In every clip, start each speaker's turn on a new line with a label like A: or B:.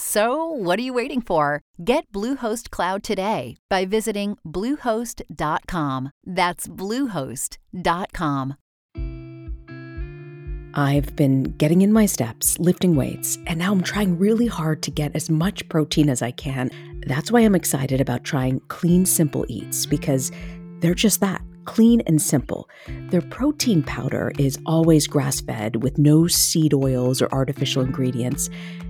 A: So, what are you waiting for? Get Bluehost Cloud today by visiting Bluehost.com. That's Bluehost.com.
B: I've been getting in my steps, lifting weights, and now I'm trying really hard to get as much protein as I can. That's why I'm excited about trying Clean Simple Eats because they're just that clean and simple. Their protein powder is always grass fed with no seed oils or artificial ingredients.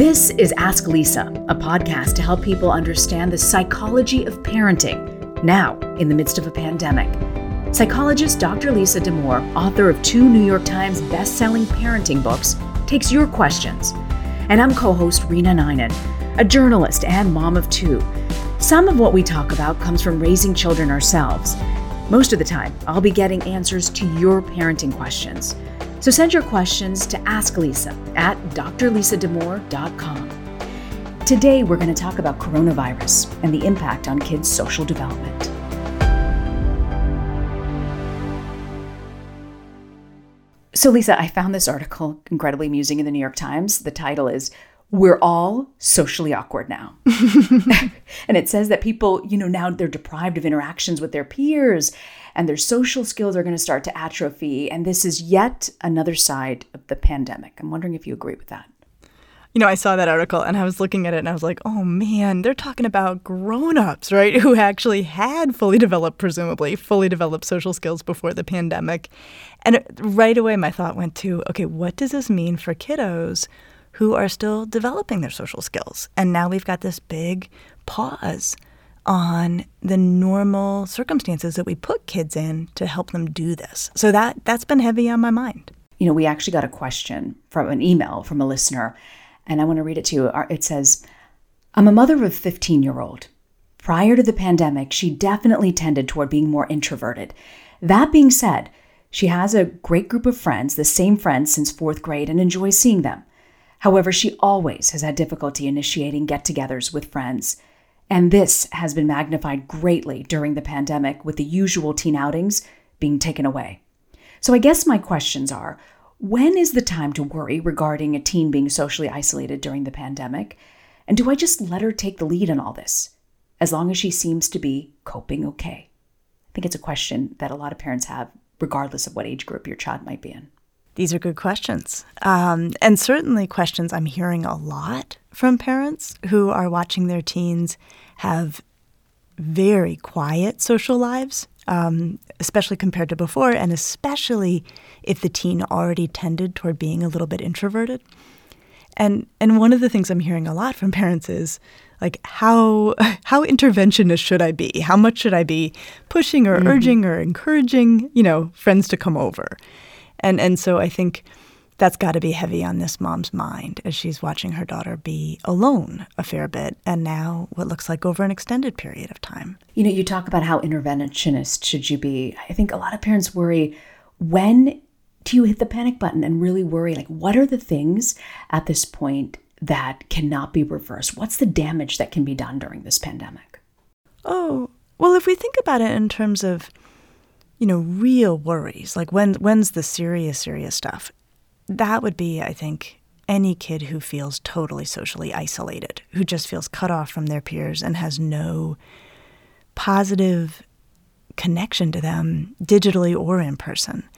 B: This is Ask Lisa, a podcast to help people understand the psychology of parenting now in the midst of a pandemic. Psychologist Dr. Lisa Damour, author of two New York Times best-selling parenting books, takes your questions. And I'm co-host Rena Ninan, a journalist and mom of two. Some of what we talk about comes from raising children ourselves. Most of the time, I'll be getting answers to your parenting questions. So send your questions to Ask Lisa at drlisadamour.com. Today, we're going to talk about coronavirus and the impact on kids' social development. So, Lisa, I found this article incredibly amusing in the New York Times. The title is We're All Socially Awkward Now. and it says that people, you know, now they're deprived of interactions with their peers and their social skills are going to start to atrophy. And this is yet another side of the pandemic. I'm wondering if you agree with that.
C: You know, I saw that article and I was looking at it and I was like, oh man, they're talking about grown ups, right? Who actually had fully developed, presumably, fully developed social skills before the pandemic. And right away, my thought went to, okay, what does this mean for kiddos who are still developing their social skills? And now we've got this big pause on the normal circumstances that we put kids in to help them do this. So that that's been heavy on my mind.
B: You know, we actually got a question from an email from a listener, and I want to read it to you. Uh, it says, "I'm a mother of a 15-year-old. Prior to the pandemic, she definitely tended toward being more introverted. That being said, she has a great group of friends, the same friends since 4th grade and enjoys seeing them. However, she always has had difficulty initiating get-togethers with friends." And this has been magnified greatly during the pandemic with the usual teen outings being taken away. So I guess my questions are when is the time to worry regarding a teen being socially isolated during the pandemic? And do I just let her take the lead in all this, as long as she seems to be coping okay? I think it's a question that a lot of parents have, regardless of what age group your child might be in.
C: These are good questions. Um, and certainly questions I'm hearing a lot from parents who are watching their teens have very quiet social lives, um, especially compared to before, and especially if the teen already tended toward being a little bit introverted. And and one of the things I'm hearing a lot from parents is like how how interventionist should I be? How much should I be pushing or mm-hmm. urging or encouraging, you know, friends to come over? And and so I think that's got to be heavy on this mom's mind as she's watching her daughter be alone a fair bit and now what looks like over an extended period of time.
B: You know, you talk about how interventionist should you be. I think a lot of parents worry when do you hit the panic button and really worry? Like, what are the things at this point that cannot be reversed? What's the damage that can be done during this pandemic?
C: Oh, well, if we think about it in terms of, you know, real worries, like when when's the serious, serious stuff, that would be, I think, any kid who feels totally socially isolated, who just feels cut off from their peers and has no positive connection to them digitally or in person.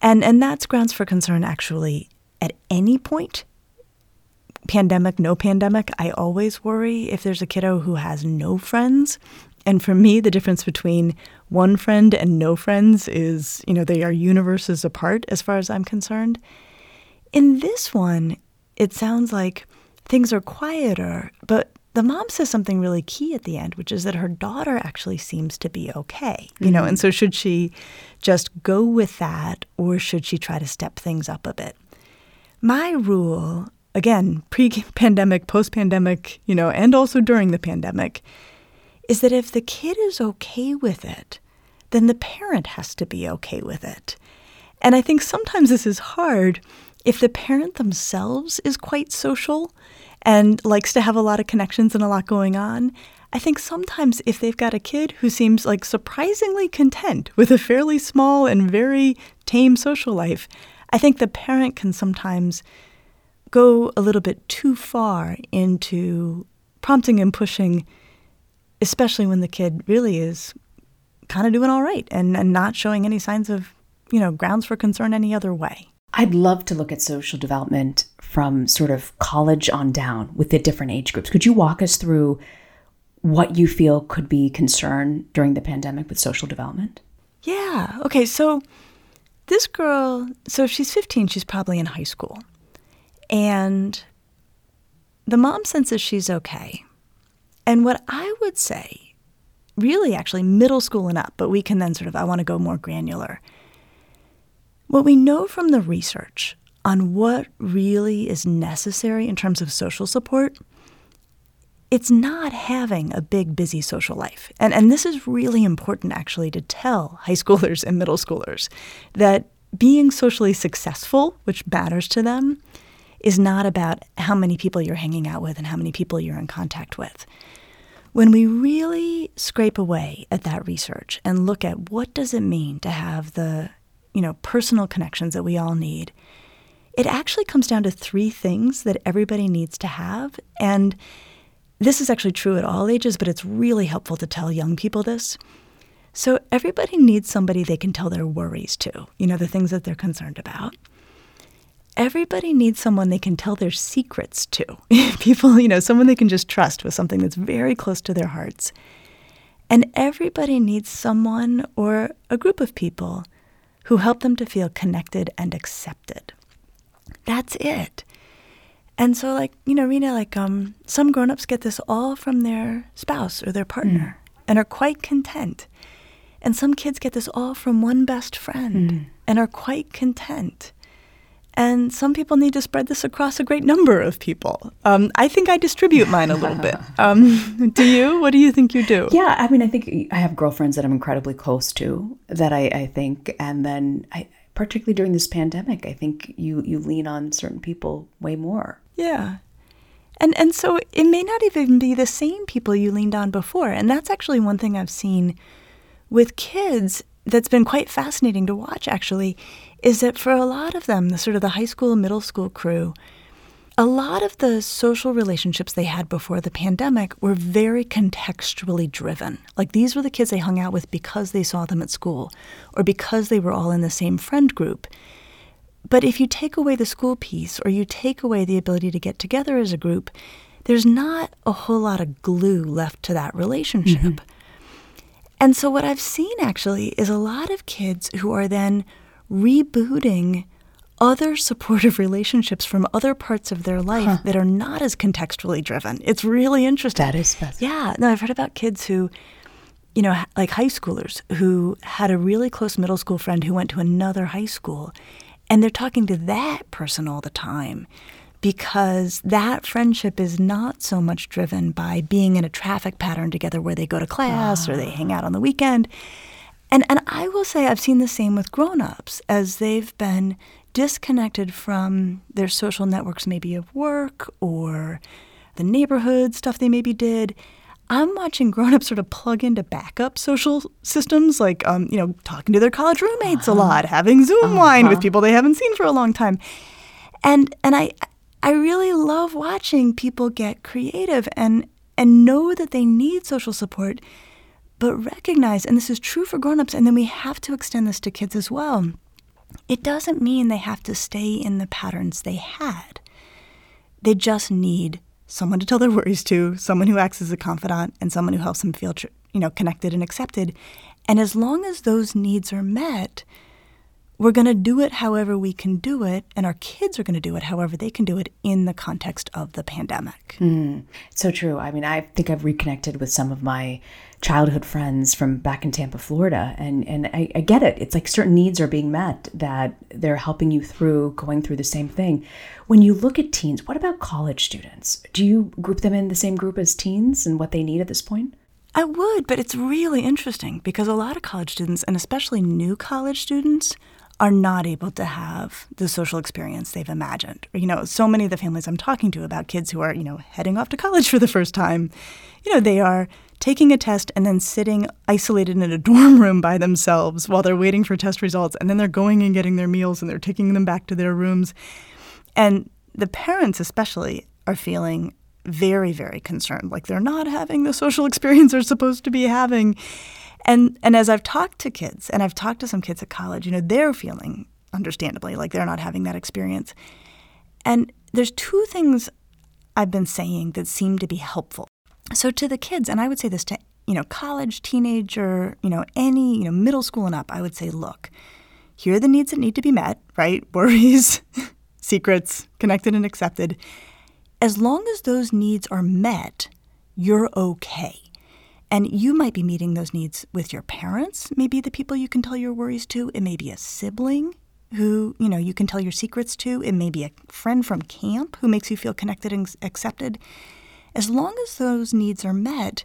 C: And and that's grounds for concern actually at any point. Pandemic, no pandemic, I always worry if there's a kiddo who has no friends. And for me, the difference between one friend and no friends is, you know, they are universes apart as far as I'm concerned. In this one, it sounds like things are quieter, but the mom says something really key at the end, which is that her daughter actually seems to be okay. You know, mm-hmm. and so should she just go with that or should she try to step things up a bit? My rule, again, pre pandemic, post pandemic, you know, and also during the pandemic, is that if the kid is okay with it, then the parent has to be okay with it. And I think sometimes this is hard if the parent themselves is quite social and likes to have a lot of connections and a lot going on, I think sometimes if they've got a kid who seems like surprisingly content with a fairly small and very tame social life, I think the parent can sometimes go a little bit too far into prompting and pushing, especially when the kid really is kind of doing all right and, and not showing any signs of, you know, grounds for concern any other way.
B: I'd love to look at social development from sort of college on down with the different age groups. Could you walk us through what you feel could be concern during the pandemic with social development?
C: Yeah. Okay. So this girl, so if she's 15, she's probably in high school. And the mom senses she's okay. And what I would say, really actually middle school and up, but we can then sort of, I want to go more granular what we know from the research on what really is necessary in terms of social support, it's not having a big, busy social life. And, and this is really important actually to tell high schoolers and middle schoolers that being socially successful, which matters to them, is not about how many people you're hanging out with and how many people you're in contact with. When we really scrape away at that research and look at what does it mean to have the you know, personal connections that we all need. It actually comes down to three things that everybody needs to have. And this is actually true at all ages, but it's really helpful to tell young people this. So everybody needs somebody they can tell their worries to, you know, the things that they're concerned about. Everybody needs someone they can tell their secrets to. People, you know, someone they can just trust with something that's very close to their hearts. And everybody needs someone or a group of people who help them to feel connected and accepted. That's it. And so, like, you know, Rena, like, um, some grown-ups get this all from their spouse or their partner mm. and are quite content. And some kids get this all from one best friend mm. and are quite content. And some people need to spread this across a great number of people. Um, I think I distribute mine a little bit. Um, do you? What do you think you do?
B: Yeah, I mean, I think I have girlfriends that I'm incredibly close to that I, I think, and then I, particularly during this pandemic, I think you you lean on certain people way more.
C: Yeah. And and so it may not even be the same people you leaned on before. And that's actually one thing I've seen with kids that's been quite fascinating to watch actually is that for a lot of them, the sort of the high school, middle school crew, a lot of the social relationships they had before the pandemic were very contextually driven. Like these were the kids they hung out with because they saw them at school or because they were all in the same friend group. But if you take away the school piece or you take away the ability to get together as a group, there's not a whole lot of glue left to that relationship. Mm-hmm. And so, what I've seen actually is a lot of kids who are then rebooting other supportive relationships from other parts of their life huh. that are not as contextually driven. It's really interesting.
B: That is fascinating.
C: Yeah. No, I've heard about kids who, you know, like high schoolers who had a really close middle school friend who went to another high school, and they're talking to that person all the time because that friendship is not so much driven by being in a traffic pattern together where they go to class or they ah. hang out on the weekend And and I will say I've seen the same with grown-ups as they've been disconnected from their social networks maybe of work or the neighborhood stuff they maybe did. I'm watching grown-ups sort of plug into backup social systems, like um, you know, talking to their college roommates uh-huh. a lot, having Zoom uh-huh. wine with people they haven't seen for a long time, and and I I really love watching people get creative and and know that they need social support, but recognize, and this is true for grown-ups, and then we have to extend this to kids as well. It doesn't mean they have to stay in the patterns they had. They just need someone to tell their worries to, someone who acts as a confidant, and someone who helps them feel, you know, connected and accepted. And as long as those needs are met, we're going to do it however we can do it, and our kids are going to do it however they can do it in the context of the pandemic.
B: Mm, so true. I mean, I think I've reconnected with some of my childhood friends from back in Tampa, Florida, and and I, I get it. It's like certain needs are being met that they're helping you through going through the same thing. When you look at teens, what about college students? Do you group them in the same group as teens and what they need at this point?
C: I would, but it's really interesting because a lot of college students, and especially new college students, are not able to have the social experience they've imagined. You know, so many of the families I'm talking to about kids who are, you know, heading off to college for the first time, you know, they are taking a test and then sitting isolated in a dorm room by themselves while they're waiting for test results and then they're going and getting their meals and they're taking them back to their rooms. And the parents especially are feeling very very concerned like they're not having the social experience they're supposed to be having and and as I've talked to kids, and I've talked to some kids at college, you know, they're feeling understandably like they're not having that experience. And there's two things I've been saying that seem to be helpful. So to the kids, and I would say this to you know college, teenager, you know any you know middle school and up, I would say, look, here are the needs that need to be met, right? Worries, secrets, connected and accepted. As long as those needs are met, you're okay. And you might be meeting those needs with your parents, maybe the people you can tell your worries to. It may be a sibling who, you know, you can tell your secrets to. It may be a friend from camp who makes you feel connected and accepted. As long as those needs are met,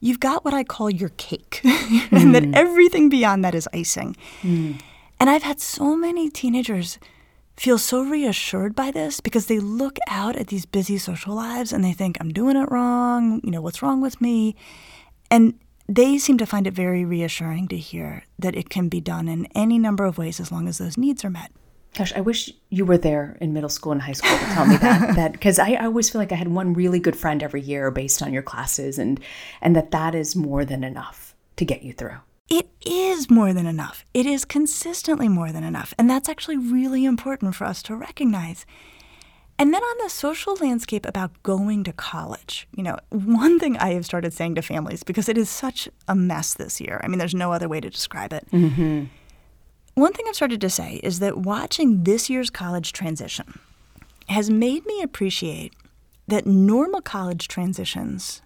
C: you've got what I call your cake, mm. and that mm. everything beyond that is icing. Mm. And I've had so many teenagers feel so reassured by this because they look out at these busy social lives and they think, I'm doing it wrong. You know, what's wrong with me? And they seem to find it very reassuring to hear that it can be done in any number of ways as long as those needs are met.
B: Gosh, I wish you were there in middle school and high school to tell me that. that because I, I always feel like I had one really good friend every year based on your classes, and and that that is more than enough to get you through.
C: It is more than enough. It is consistently more than enough, and that's actually really important for us to recognize. And then on the social landscape about going to college, you know, one thing I have started saying to families, because it is such a mess this year, I mean, there's no other way to describe it. Mm-hmm. One thing I've started to say is that watching this year's college transition has made me appreciate that normal college transitions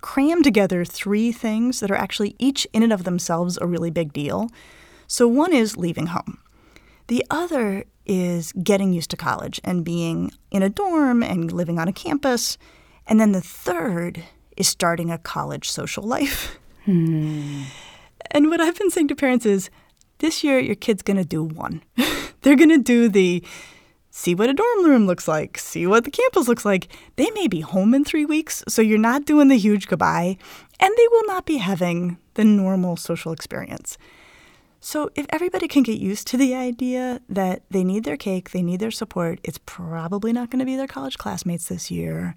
C: cram together three things that are actually each in and of themselves a really big deal. So, one is leaving home. The other is getting used to college and being in a dorm and living on a campus. And then the third is starting a college social life. Hmm. And what I've been saying to parents is this year, your kid's going to do one. They're going to do the see what a dorm room looks like, see what the campus looks like. They may be home in three weeks, so you're not doing the huge goodbye, and they will not be having the normal social experience. So, if everybody can get used to the idea that they need their cake, they need their support, it's probably not going to be their college classmates this year,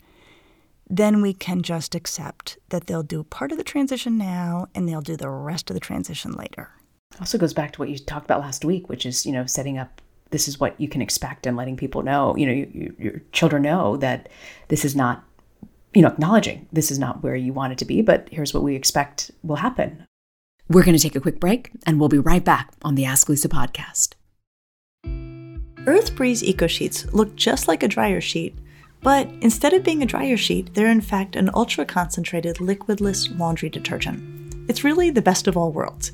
C: then we can just accept that they'll do part of the transition now and they'll do the rest of the transition later.
B: Also goes back to what you talked about last week, which is, you know, setting up this is what you can expect and letting people know, you know, you, you, your children know that this is not, you know, acknowledging this is not where you want it to be, but here's what we expect will happen. We're going to take a quick break and we'll be right back on the Ask Lisa podcast.
C: Earth Breeze Eco Sheets look just like a dryer sheet, but instead of being a dryer sheet, they're in fact an ultra concentrated liquidless laundry detergent. It's really the best of all worlds.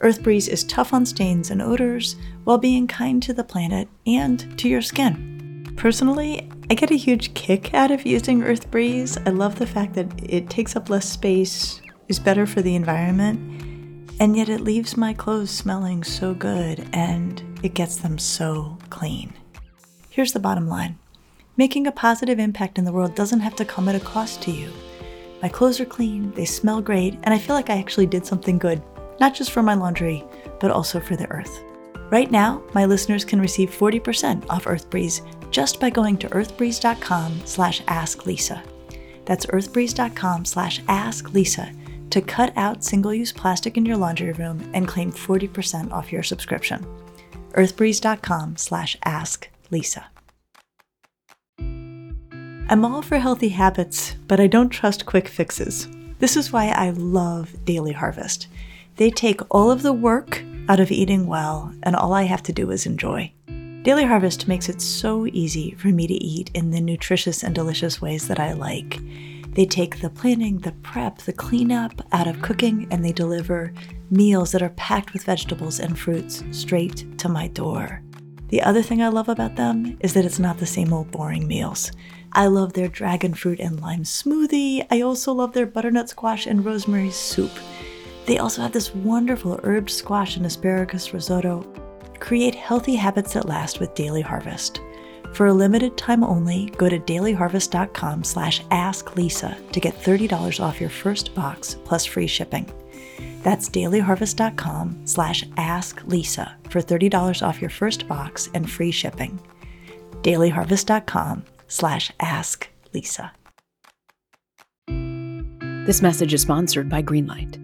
C: Earth Breeze is tough on stains and odors while being kind to the planet and to your skin. Personally, I get a huge kick out of using Earth Breeze. I love the fact that it takes up less space, is better for the environment, and yet it leaves my clothes smelling so good and it gets them so clean. Here's the bottom line making a positive impact in the world doesn't have to come at a cost to you. My clothes are clean, they smell great, and I feel like I actually did something good, not just for my laundry, but also for the earth. Right now, my listeners can receive 40% off EarthBreeze just by going to earthbreeze.com slash asklisa. That's earthbreeze.com slash asklisa to cut out single-use plastic in your laundry room and claim 40% off your subscription. earthbreeze.com slash asklisa. I'm all for healthy habits, but I don't trust quick fixes. This is why I love Daily Harvest. They take all of the work out of eating well, and all I have to do is enjoy. Daily Harvest makes it so easy for me to eat in the nutritious and delicious ways that I like. They take the planning, the prep, the cleanup out of cooking, and they deliver meals that are packed with vegetables and fruits straight to my door. The other thing I love about them is that it's not the same old boring meals. I love their dragon fruit and lime smoothie. I also love their butternut squash and rosemary soup. They also have this wonderful herbed squash and asparagus risotto. Create healthy habits that last with Daily Harvest. For a limited time only, go to dailyharvest.com slash asklisa to get $30 off your first box plus free shipping. That's dailyharvest.com slash asklisa for $30 off your first box and free shipping. dailyharvest.com slash asklisa.
B: This message is sponsored by Greenlight.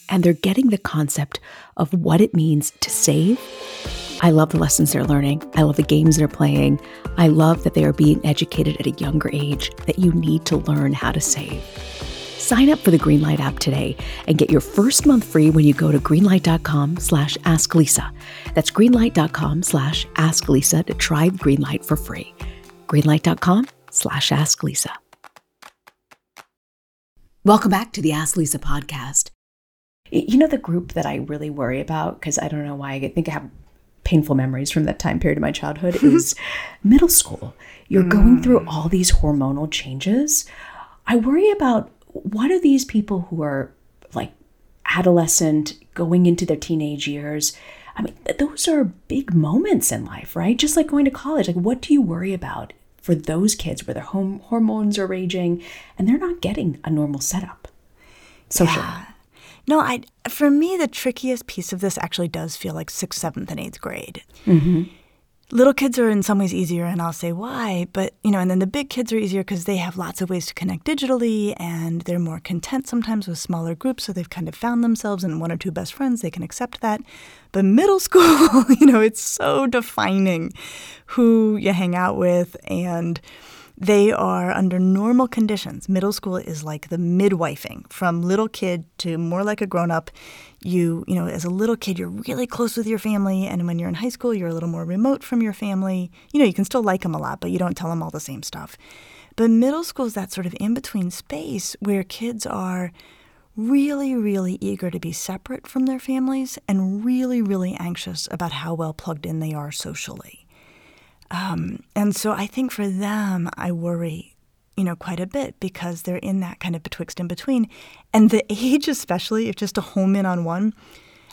B: and they're getting the concept of what it means to save. I love the lessons they're learning. I love the games they're playing. I love that they are being educated at a younger age that you need to learn how to save. Sign up for the Greenlight app today and get your first month free when you go to greenlight.com slash asklisa. That's greenlight.com slash asklisa to try Greenlight for free. greenlight.com slash asklisa. Welcome back to the Ask Lisa podcast. You know the group that I really worry about because I don't know why I think I have painful memories from that time period of my childhood is middle school. You're going through mm. all these hormonal changes. I worry about what are these people who are like adolescent going into their teenage years. I mean, those are big moments in life, right? Just like going to college. Like, what do you worry about for those kids where their home hormones are raging and they're not getting a normal setup socially?
C: Yeah. No, I for me the trickiest piece of this actually does feel like sixth, seventh, and eighth grade. Mm-hmm. Little kids are in some ways easier, and I'll say why. But you know, and then the big kids are easier because they have lots of ways to connect digitally, and they're more content sometimes with smaller groups. So they've kind of found themselves and one or two best friends. They can accept that. But middle school, you know, it's so defining who you hang out with and they are under normal conditions. Middle school is like the midwifing from little kid to more like a grown up. You, you know, as a little kid, you're really close with your family, and when you're in high school, you're a little more remote from your family. You know, you can still like them a lot, but you don't tell them all the same stuff. But middle school is that sort of in between space where kids are really, really eager to be separate from their families and really, really anxious about how well plugged in they are socially. Um, and so I think for them, I worry, you know, quite a bit because they're in that kind of betwixt and between. And the age, especially, if just to home in on one,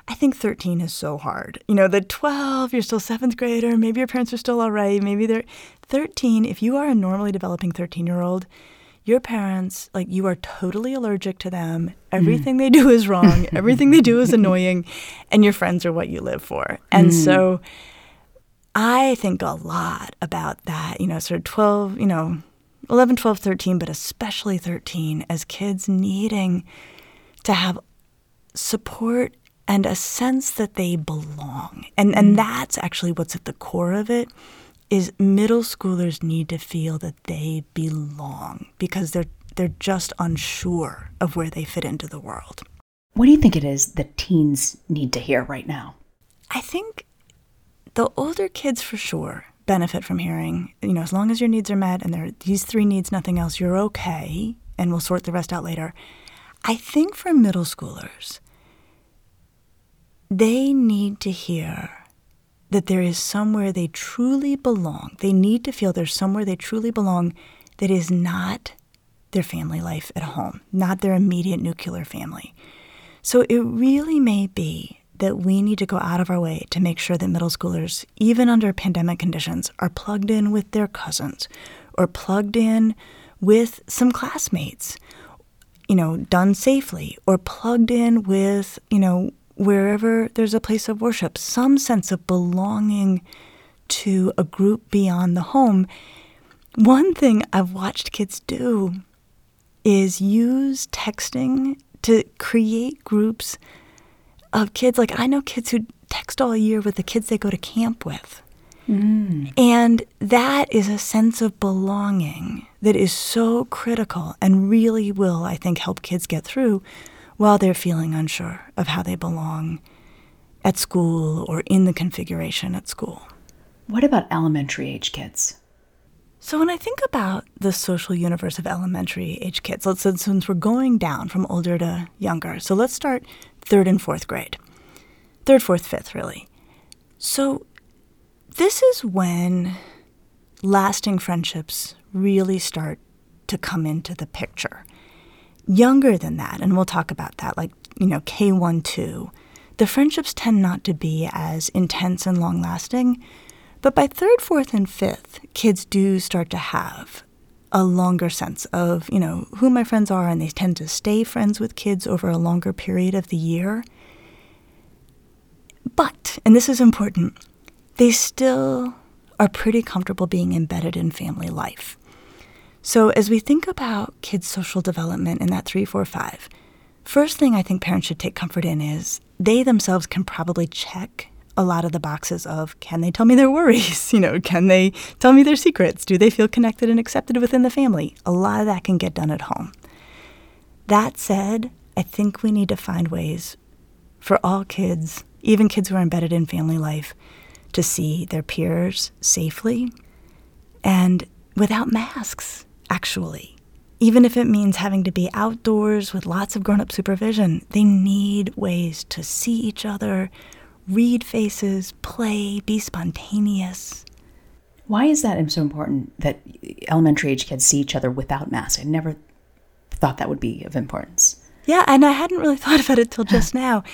C: I think 13 is so hard. You know, the 12, you're still seventh grader, maybe your parents are still all right, maybe they're 13. If you are a normally developing 13 year old, your parents, like, you are totally allergic to them. Everything mm. they do is wrong, everything they do is annoying, and your friends are what you live for. And mm. so, I think a lot about that, you know, sort of 12, you know, 11, 12, 13, but especially 13 as kids needing to have support and a sense that they belong. And and mm. that's actually what's at the core of it is middle schoolers need to feel that they belong because they're they're just unsure of where they fit into the world.
B: What do you think it is that teens need to hear right now?
C: I think the older kids for sure benefit from hearing, you know, as long as your needs are met and there are these three needs, nothing else, you're okay, and we'll sort the rest out later. I think for middle schoolers, they need to hear that there is somewhere they truly belong. They need to feel there's somewhere they truly belong that is not their family life at home, not their immediate nuclear family. So it really may be that we need to go out of our way to make sure that middle schoolers, even under pandemic conditions, are plugged in with their cousins or plugged in with some classmates, you know, done safely, or plugged in with, you know, wherever there's a place of worship, some sense of belonging to a group beyond the home. One thing I've watched kids do is use texting to create groups of kids. Like I know kids who text all year with the kids they go to camp with. Mm. And that is a sense of belonging that is so critical and really will, I think, help kids get through while they're feeling unsure of how they belong at school or in the configuration at school.
B: What about elementary age kids?
C: So, when I think about the social universe of elementary age kids, let's since we're going down from older to younger, so let's start third and fourth grade. Third, fourth, fifth, really. So, this is when lasting friendships really start to come into the picture. Younger than that, and we'll talk about that, like, you know, K1, 2, the friendships tend not to be as intense and long lasting but by third, fourth, and fifth, kids do start to have a longer sense of, you know, who my friends are, and they tend to stay friends with kids over a longer period of the year. But, and this is important, they still are pretty comfortable being embedded in family life. So, as we think about kids' social development in that three, four, five, first thing I think parents should take comfort in is they themselves can probably check a lot of the boxes of can they tell me their worries? You know, can they tell me their secrets? Do they feel connected and accepted within the family? A lot of that can get done at home. That said, I think we need to find ways for all kids, even kids who are embedded in family life, to see their peers safely and without masks, actually. Even if it means having to be outdoors with lots of grown up supervision, they need ways to see each other, read faces, play, be spontaneous.
B: Why is that so important that elementary age kids see each other without masks? I never thought that would be of importance.
C: Yeah, and I hadn't really thought about it till just now.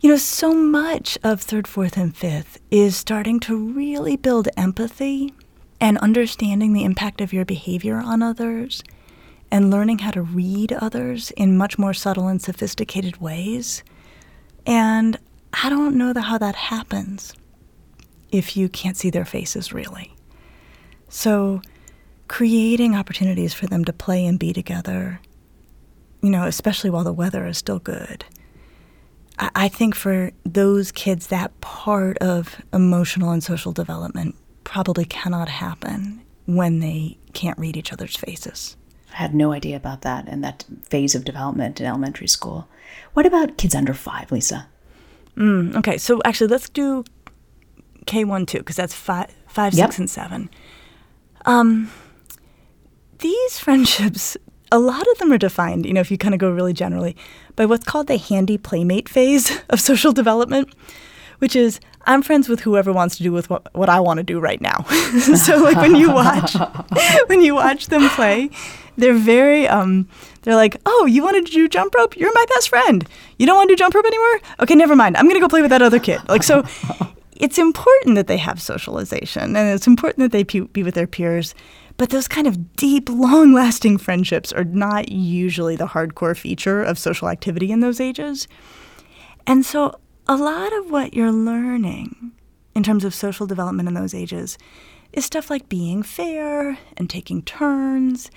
C: You know, so much of third, fourth, and fifth is starting to really build empathy and understanding the impact of your behavior on others and learning how to read others in much more subtle and sophisticated ways. And I don't know how that happens if you can't see their faces really. So, creating opportunities for them to play and be together, you know, especially while the weather is still good. I, I think for those kids, that part of emotional and social development probably cannot happen when they can't read each other's faces.
B: I had no idea about that and that phase of development in elementary school. What about kids under five, Lisa?
C: Mm, okay, so actually, let's do K1 two because that's five, five
B: yep.
C: six, and seven. Um, these friendships, a lot of them are defined, you know, if you kind of go really generally, by what's called the handy playmate phase of social development, which is I'm friends with whoever wants to do with what, what I want to do right now. so like when you watch when you watch them play, they're very um, they're like, "Oh, you wanted to do jump rope? You're my best friend. You don't want to do jump rope anymore? Okay, never mind. I'm going to go play with that other kid." Like so it's important that they have socialization and it's important that they be with their peers. But those kind of deep, long lasting friendships are not usually the hardcore feature of social activity in those ages. And so a lot of what you're learning in terms of social development in those ages is stuff like being fair and taking turns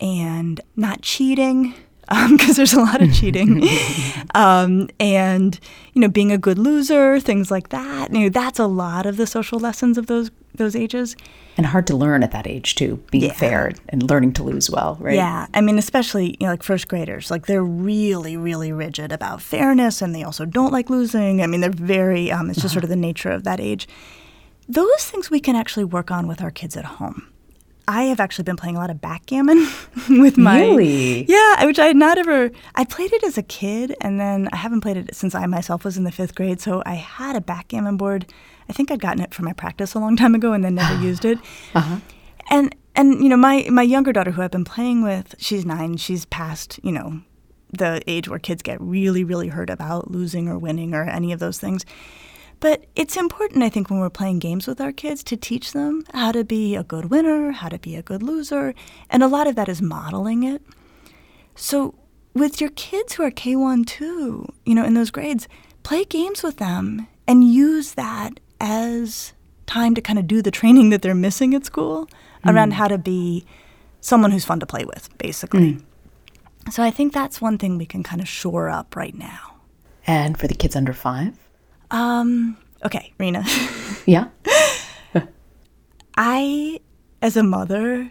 C: and not cheating because um, there's a lot of cheating um, and you know being a good loser things like that you know that's a lot of the social lessons of those those ages.
B: And hard to learn at that age too, being
C: Yeah.
B: fair and learning to lose well, right?
C: Yeah, I mean, especially you know, like first graders, like they're really, really rigid about fairness, and they also don't like losing. I mean, they're very. Um, it's just sort of the nature of that age. Those things we can actually work on with our kids at home. I have actually been playing a lot of backgammon with my.
B: Really?
C: Yeah, which I had not ever. I played it as a kid, and then I haven't played it since I myself was in the fifth grade. So I had a backgammon board. I think I'd gotten it for my practice a long time ago, and then never used it. Uh-huh. And and you know, my my younger daughter, who I've been playing with, she's nine. She's past you know the age where kids get really, really hurt about losing or winning or any of those things. But it's important, I think, when we're playing games with our kids to teach them how to be a good winner, how to be a good loser. And a lot of that is modeling it. So with your kids who are K1 two, you know, in those grades, play games with them and use that as time to kind of do the training that they're missing at school around mm. how to be someone who's fun to play with, basically. Mm. So I think that's one thing we can kind of shore up right now.
B: And for the kids under five?
C: Um, okay, Rena.
B: Yeah.
C: I, as a mother,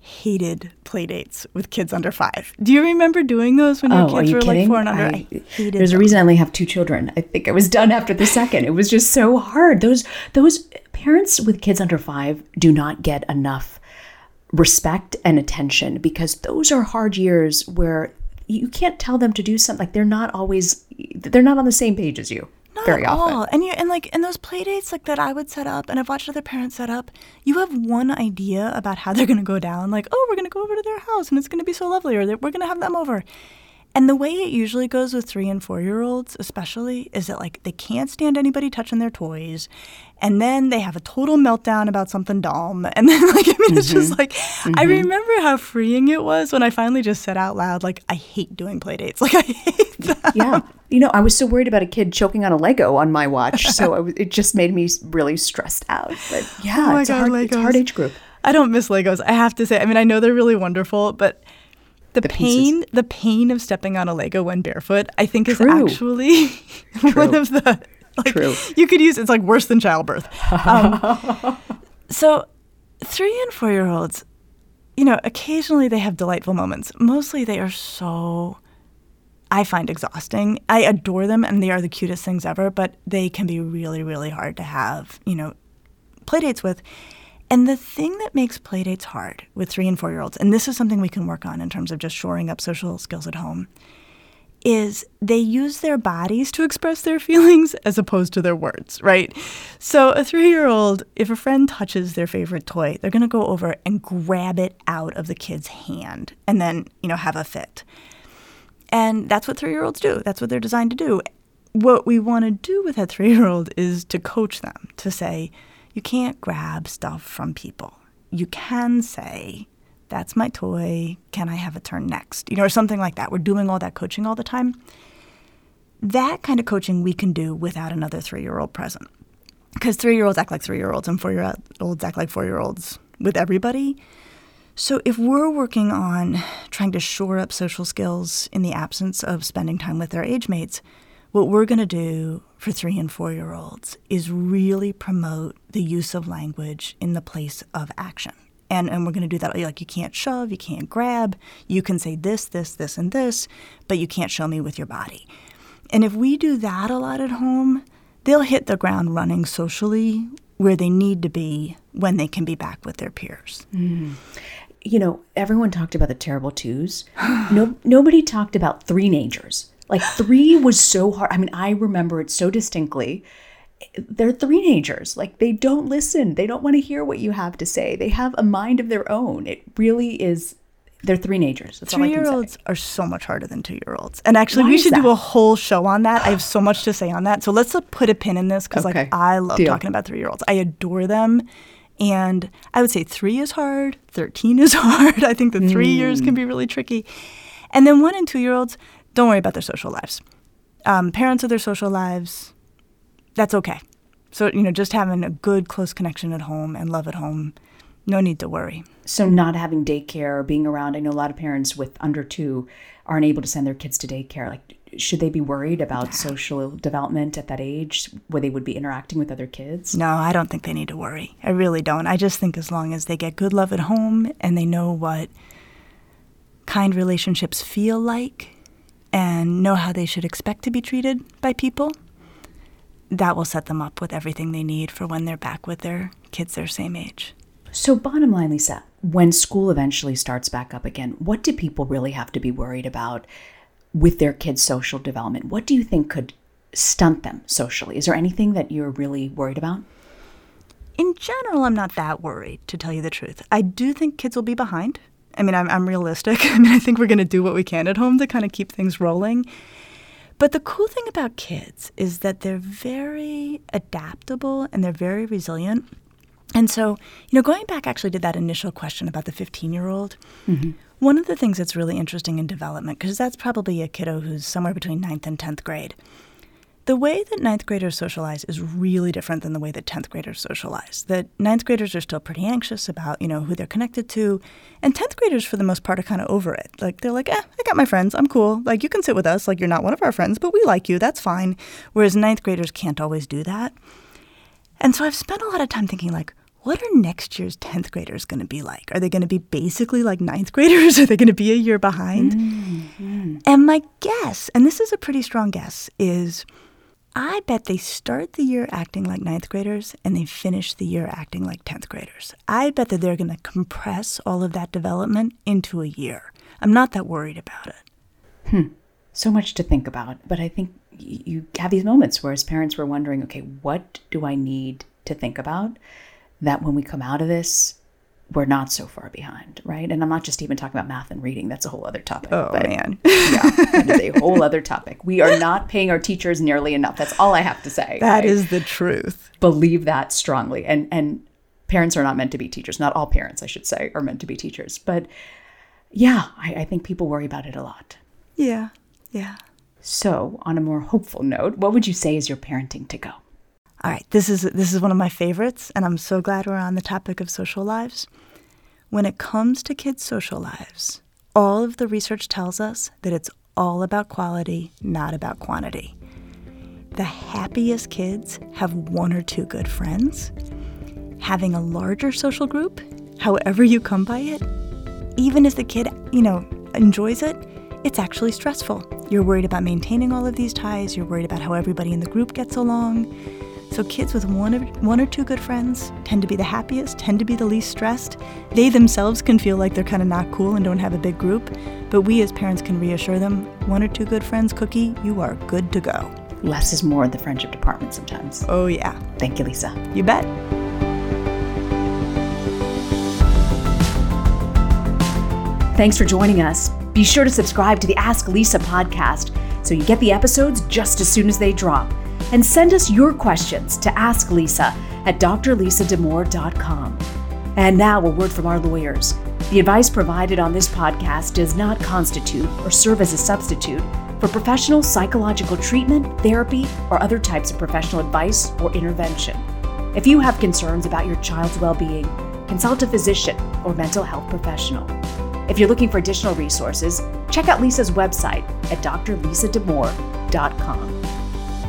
C: hated playdates with kids under five. Do you remember doing those when your
B: Oh, are
C: kids
B: you
C: were like four and under? I,
B: I-
C: hated
B: There's a reason I only have two children. I think I was done after the second. It was just so hard. Those those parents with kids under five do not get enough respect and attention because those are hard years where you can't tell them to do something. Like they're not always they're not on the same page as you
C: Not
B: very
C: at
B: often.
C: all. And you and like in those play dates like that I would set up and I've watched other parents set up, you have one idea about how they're gonna go down. Like, oh, we're gonna go over to their house and it's gonna be so lovely, or we're gonna have them over. And the way it usually goes with three and four year olds, especially, is that like they can't stand anybody touching their toys. And then they have a total meltdown about something dumb. And then, like, I mean, it's just mm-hmm. like, I mm-hmm. remember how freeing it was when I finally just said out loud, like, I hate doing play dates. Like, I hate them.
B: yeah. You know, I was so worried about a kid choking on a Lego on my watch, so it just made me really stressed out. But yeah,
C: Oh
B: it's, a hard, it's a hard age group.
C: I don't miss Legos. I have to say. I mean, I know they're really wonderful, but the,
B: The
C: pain,
B: pieces.
C: the pain of stepping on a Lego when barefoot, I think is
B: True.
C: actually one of the like
B: True.
C: you could use. It's like worse than childbirth. Um, so, three and four year olds, you know, occasionally they have delightful moments. Mostly they are so. I find exhausting. I adore them and they are the cutest things ever, but they can be really, really hard to have, you know, play dates with. And the thing that makes playdates hard with three and four year olds, and this is something we can work on in terms of just shoring up social skills at home, is they use their bodies to express their feelings as opposed to their words, right? So a three year old, if a friend touches their favorite toy, they're gonna go over and grab it out of the kid's hand and then, you know, have a fit. And that's what three year olds do. That's what they're designed to do. What we want to do with that three year old is to coach them to say, you can't grab stuff from people. You can say, that's my toy. Can I have a turn next? You know, or something like that. We're doing all that coaching all the time. That kind of coaching we can do without another three year old present. Because three year olds act like three year olds and four year olds act like four year olds with everybody. So, if we're working on trying to shore up social skills in the absence of spending time with their age mates, what we're going to do for three and four year olds is really promote the use of language in the place of action. And, and we're going to do that like you can't shove, you can't grab, you can say this, this, this, and this, but you can't show me with your body. And if we do that a lot at home, they'll hit the ground running socially where they need to be when they can be back with their peers. Mm.
B: you know, everyone talked about the terrible twos. No, nobody talked about three nagers. Like three was so hard. I mean, I remember it so distinctly. They're three nagers. Like they don't listen. They don't want to hear what you have to say. They have a mind of their own. It really is. They're three nagers. That's
C: three year olds are so much harder than two year olds. And actually,
B: Why
C: we should do a whole show on that. I have so much to say on that. So let's uh, put a pin in this because,
B: Okay.
C: like, I love
B: Deal.
C: talking about three year olds. I adore them. And I would say three is hard, 13 is hard. I think the three years
B: Hmm.
C: can be really tricky. And then one and two year olds, don't worry about their social lives. Um, parents of their social lives, that's okay. So, you know, just having a good, close connection at home and love at home, No need to worry.
B: So, not having daycare or being around, I know a lot of parents with under two aren't able to send their kids to daycare. Like, should they be worried about yeah. social development at that age where they would be interacting with other kids?
C: No, I don't think they need to worry. I really don't. I just think as long as they get good love at home and they know what kind relationships feel like and know how they should expect to be treated by people, that will set them up with everything they need for when they're back with their kids their same age.
B: So, bottom line, Lisa, when school eventually starts back up again, what do people really have to be worried about with their kids' social development? What do you think could stunt them socially? Is there anything that you're really worried about?
C: In general, I'm not that worried, to tell you the truth. I do think kids will be behind. I mean, I'm, I'm realistic. I mean, I think we're going to do what we can at home to kind of keep things rolling. But the cool thing about kids is that they're very adaptable and they're very resilient. And so, you know, going back actually to that initial question about the 15 year old, mm-hmm. one of the things that's really interesting in development, because that's probably a kiddo who's somewhere between ninth and 10th grade, the way that ninth graders socialize is really different than the way that 10th graders socialize. That ninth graders are still pretty anxious about, you know, who they're connected to. And 10th graders, for the most part, are kind of over it. Like, they're like, eh, I got my friends. I'm cool. Like, you can sit with us. Like, you're not one of our friends, but we like you. That's fine. Whereas ninth graders can't always do that. And so I've spent a lot of time thinking, like, what are next year's 10th graders going to be like? Are they going to be basically like ninth graders? Are they going to be a year behind? Mm-hmm. And my guess, and this is a pretty strong guess, is I bet they start the year acting like ninth graders and they finish the year acting like 10th graders. I bet that they're going to compress all of that development into a year. I'm not that worried about it.
B: Hmm. So much to think about. But I think you have these moments where, as parents, we're wondering okay, what do I need to think about? that when we come out of this, we're not so far behind, right? And I'm not just even talking about math and reading. That's a whole other topic.
C: Oh, but, man.
B: yeah, that is a whole other topic. We are not paying our teachers nearly enough. That's all I have to say.
C: That right? is the truth.
B: Believe that strongly. And, and parents are not meant to be teachers. Not all parents, I should say, are meant to be teachers. But yeah, I, I think people worry about it a lot.
C: Yeah, yeah.
B: So, on a more hopeful note, what would you say is your parenting to go?
C: All right, this is this is one of my favorites, and I'm so glad we're on the topic of social lives. When it comes to kids' social lives, all of the research tells us that it's all about quality, not about quantity. The happiest kids have one or two good friends. Having a larger social group, however you come by it, even if the kid, you know, enjoys it, it's actually stressful. You're worried about maintaining all of these ties, you're worried about how everybody in the group gets along. So kids with one or, one or two good friends tend to be the happiest, tend to be the least stressed. They themselves can feel like they're kind of not cool and don't have a big group, but we as parents can reassure them, one or two good friends, Cookie, you are good to go.
B: Less is more in the friendship department sometimes.
C: Oh yeah.
B: Thank you, Lisa.
C: You bet.
B: Thanks for joining us. Be sure to subscribe to the Ask Lisa podcast so you get the episodes just as soon as they drop and send us your questions to Ask Lisa at drlisadamour.com. And now, a word from our lawyers. The advice provided on this podcast does not constitute or serve as a substitute for professional psychological treatment, therapy, or other types of professional advice or intervention. If you have concerns about your child's well being, consult a physician or mental health professional. If you're looking for additional resources, check out Lisa's website at drlisadamour.com.